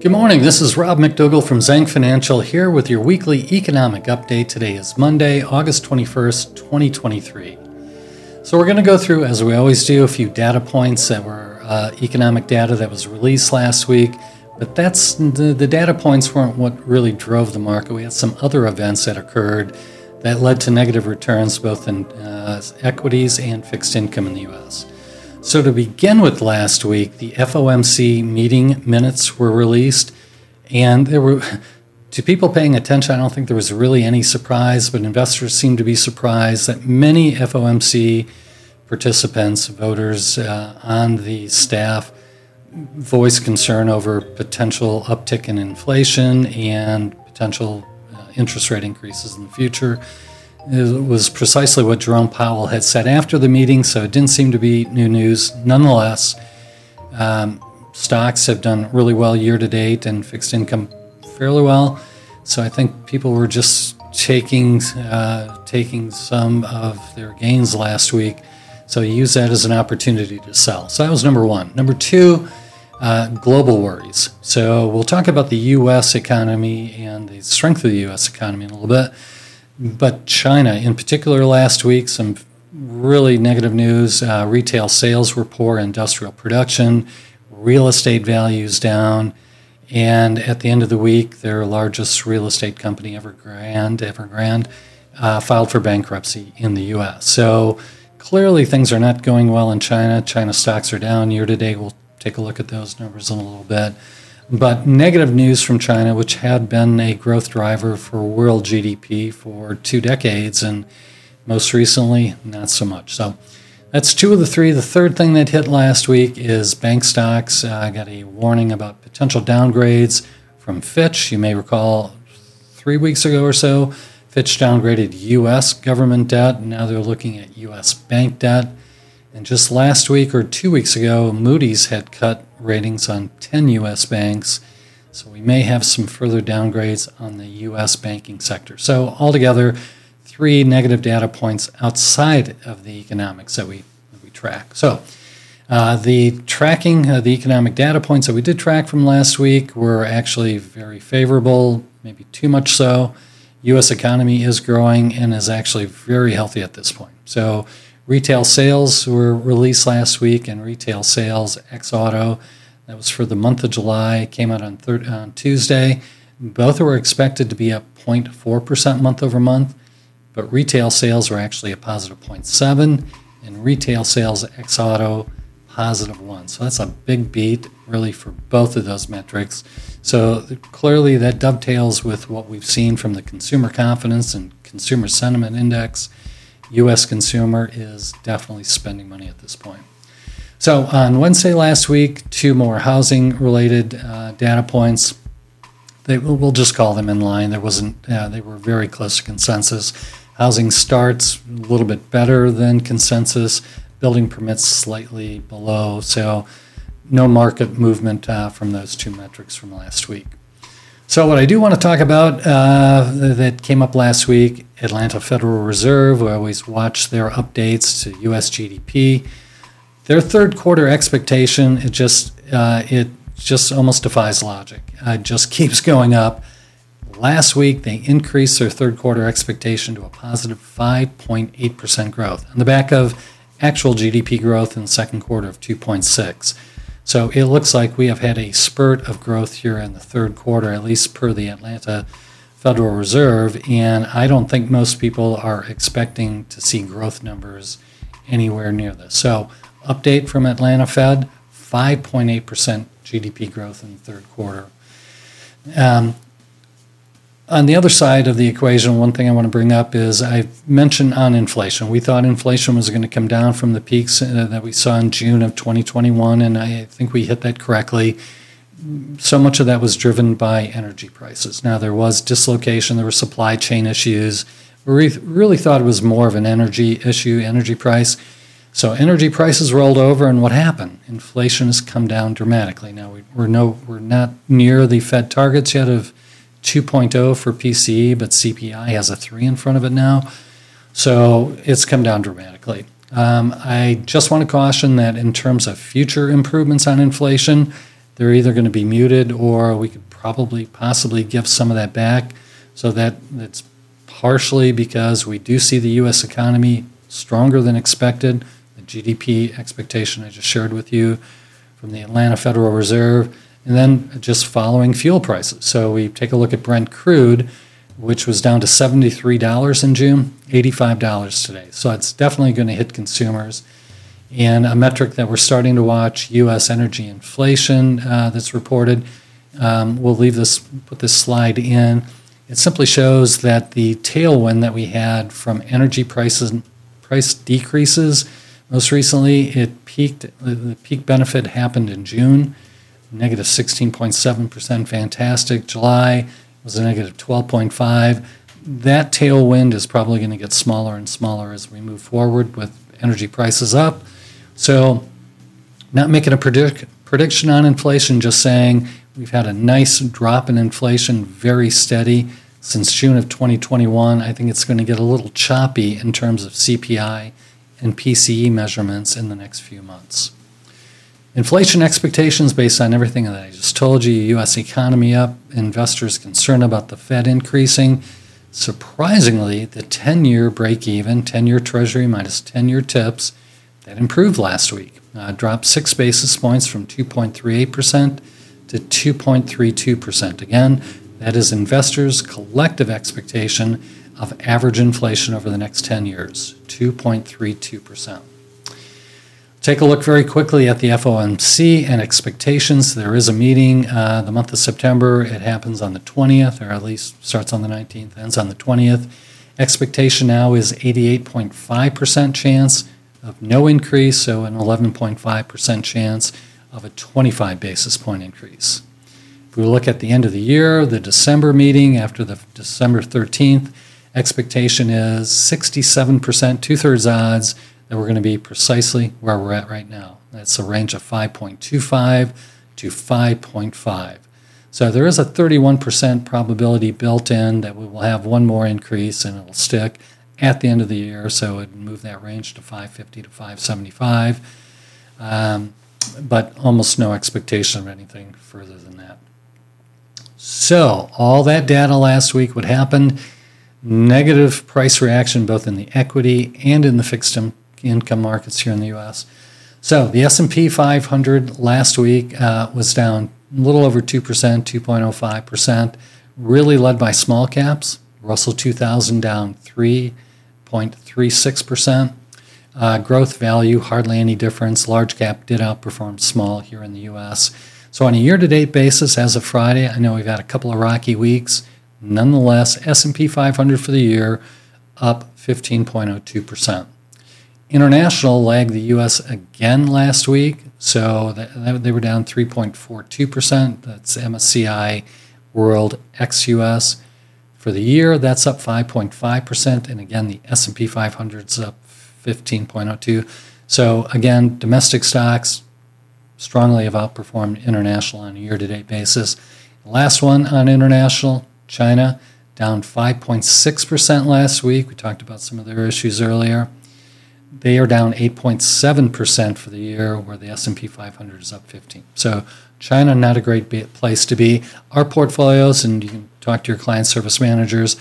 Good morning. This is Rob McDougall from Zhang Financial here with your weekly economic update. Today is Monday, August 21st, 2023. So, we're going to go through, as we always do, a few data points that were uh, economic data that was released last week. But that's the, the data points weren't what really drove the market. We had some other events that occurred that led to negative returns both in uh, equities and fixed income in the US. So, to begin with last week, the FOMC meeting minutes were released, and there were, to people paying attention, I don't think there was really any surprise, but investors seemed to be surprised that many FOMC participants, voters uh, on the staff, voiced concern over potential uptick in inflation and potential uh, interest rate increases in the future. It was precisely what Jerome Powell had said after the meeting, so it didn't seem to be new news. Nonetheless, um, stocks have done really well year to date and fixed income fairly well. So I think people were just taking uh, taking some of their gains last week. So use that as an opportunity to sell. So that was number one. Number two, uh, global worries. So we'll talk about the U.S. economy and the strength of the U.S. economy in a little bit. But China, in particular, last week, some really negative news. Uh, retail sales were poor, industrial production, real estate values down. And at the end of the week, their largest real estate company, Evergrande, Evergrande uh, filed for bankruptcy in the U.S. So clearly, things are not going well in China. China stocks are down year to date. We'll take a look at those numbers in a little bit. But negative news from China, which had been a growth driver for world GDP for two decades, and most recently, not so much. So that's two of the three. The third thing that hit last week is bank stocks. Uh, I got a warning about potential downgrades from Fitch. You may recall three weeks ago or so, Fitch downgraded U.S. government debt. Now they're looking at U.S. bank debt. And just last week or two weeks ago, Moody's had cut ratings on 10 U.S. banks. So we may have some further downgrades on the U.S. banking sector. So, altogether, three negative data points outside of the economics that we, that we track. So, uh, the tracking, uh, the economic data points that we did track from last week were actually very favorable, maybe too much so. U.S. economy is growing and is actually very healthy at this point. So, Retail sales were released last week, and retail sales ex auto, that was for the month of July, came out on, thir- on Tuesday. Both were expected to be up 0.4% month over month, but retail sales were actually a positive 0.7, and retail sales ex auto positive 1. So that's a big beat, really, for both of those metrics. So clearly, that dovetails with what we've seen from the consumer confidence and consumer sentiment index U.S. consumer is definitely spending money at this point. So on Wednesday last week, two more housing-related uh, data points. They, we'll just call them in line. There wasn't. Uh, they were very close to consensus. Housing starts a little bit better than consensus. Building permits slightly below. So no market movement uh, from those two metrics from last week. So, what I do want to talk about uh, that came up last week Atlanta Federal Reserve, we always watch their updates to US GDP. Their third quarter expectation, it just, uh, it just almost defies logic. Uh, it just keeps going up. Last week, they increased their third quarter expectation to a positive 5.8% growth on the back of actual GDP growth in the second quarter of 2.6. So it looks like we have had a spurt of growth here in the third quarter, at least per the Atlanta Federal Reserve. And I don't think most people are expecting to see growth numbers anywhere near this. So, update from Atlanta Fed 5.8% GDP growth in the third quarter. Um, on the other side of the equation, one thing I want to bring up is I mentioned on inflation. We thought inflation was going to come down from the peaks uh, that we saw in June of 2021, and I think we hit that correctly. So much of that was driven by energy prices. Now, there was dislocation, there were supply chain issues. We really thought it was more of an energy issue, energy price. So, energy prices rolled over, and what happened? Inflation has come down dramatically. Now, we're, no, we're not near the Fed targets yet of 2.0 for PCE, but CPI has a 3 in front of it now. So it's come down dramatically. Um, I just want to caution that in terms of future improvements on inflation, they're either going to be muted or we could probably possibly give some of that back. So that that's partially because we do see the U.S. economy stronger than expected. The GDP expectation I just shared with you from the Atlanta Federal Reserve, and then just following fuel prices. So we take a look at Brent crude, which was down to $73 in June, $85 today. So it's definitely going to hit consumers. And a metric that we're starting to watch, U.S. energy inflation, uh, that's reported. Um, we'll leave this, put this slide in. It simply shows that the tailwind that we had from energy prices, price decreases, most recently it peaked. The peak benefit happened in June, negative 16.7%, fantastic. July was a negative 12.5. That tailwind is probably going to get smaller and smaller as we move forward with energy prices up. So, not making a predict, prediction on inflation, just saying we've had a nice drop in inflation, very steady since June of 2021. I think it's going to get a little choppy in terms of CPI and PCE measurements in the next few months. Inflation expectations based on everything that I just told you, US economy up, investors concerned about the Fed increasing. Surprisingly, the 10 year break even, 10 year treasury minus 10 year tips, that improved last week. Uh, dropped six basis points from 2.38% to 2.32%. Again, that is investors' collective expectation of average inflation over the next 10 years, 2.32%. Take a look very quickly at the FOMC and expectations. There is a meeting uh, the month of September. It happens on the 20th, or at least starts on the 19th, ends on the 20th. Expectation now is 88.5% chance of no increase, so an 11.5% chance of a 25 basis point increase. If we look at the end of the year, the December meeting after the December 13th, expectation is 67%, two thirds odds that we're going to be precisely where we're at right now. That's a range of 5.25 to 5.5. So there is a 31% probability built in that we will have one more increase and it'll stick at the end of the year, so it move that range to 550 to 575, um, but almost no expectation of anything further than that. So, all that data last week, what happened? Negative price reaction both in the equity and in the fixed income markets here in the U.S. So, the S&P 500 last week uh, was down a little over 2%, 2.05%, really led by small caps. Russell 2000 down 3 0.36%. Uh, growth value, hardly any difference. Large cap did outperform small here in the U.S. So on a year-to-date basis, as of Friday, I know we've had a couple of rocky weeks. Nonetheless, S&P 500 for the year up 15.02%. International lagged the U.S. again last week, so they were down 3.42%. That's MSCI World ex-U.S. For the year, that's up 5.5%, and again, the S&P 500 is up 15.02. So again, domestic stocks strongly have outperformed international on a year-to-date basis. Last one on international, China, down 5.6% last week. We talked about some of their issues earlier. They are down 8.7% for the year, where the S&P 500 is up 15. So China, not a great place to be. Our portfolios, and you can talk to your client service managers,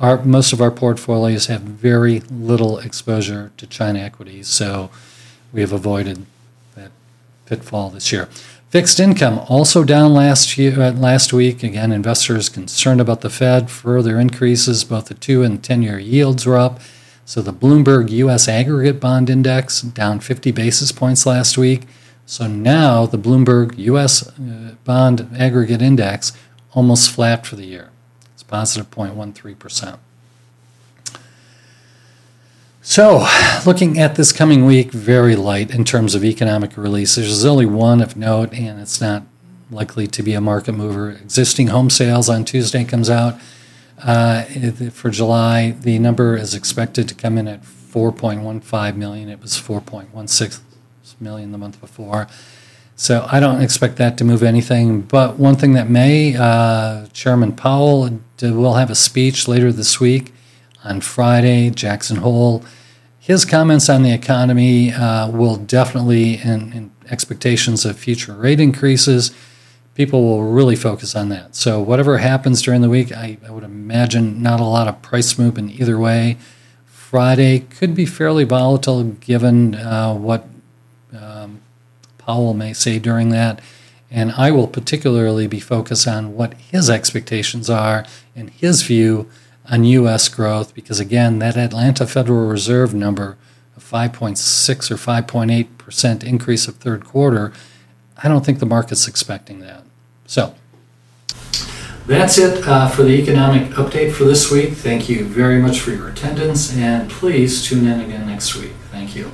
our, most of our portfolios have very little exposure to China equities, so we have avoided that pitfall this year. Fixed income also down last year, uh, last week. Again, investors concerned about the Fed. Further increases, both the two and ten-year yields were up. So the Bloomberg U.S. Aggregate Bond Index down 50 basis points last week. So now the Bloomberg US uh, Bond Aggregate Index almost flat for the year. It's positive 0.13%. So, looking at this coming week, very light in terms of economic release. There's only one of note, and it's not likely to be a market mover. Existing home sales on Tuesday comes out. Uh, for July, the number is expected to come in at 4.15 million. It was 4.16 million the month before. So I don't expect that to move anything. But one thing that may, uh, Chairman Powell will have a speech later this week on Friday, Jackson Hole. His comments on the economy uh, will definitely, and, expectations of future rate increases, people will really focus on that. So whatever happens during the week, I, I would imagine not a lot of price movement either way. Friday could be fairly volatile given uh, what um, Powell may say during that. And I will particularly be focused on what his expectations are and his view on U.S. growth, because again, that Atlanta Federal Reserve number of 5.6 or 5.8% increase of third quarter, I don't think the market's expecting that. So that's it uh, for the economic update for this week. Thank you very much for your attendance, and please tune in again next week. Thank you.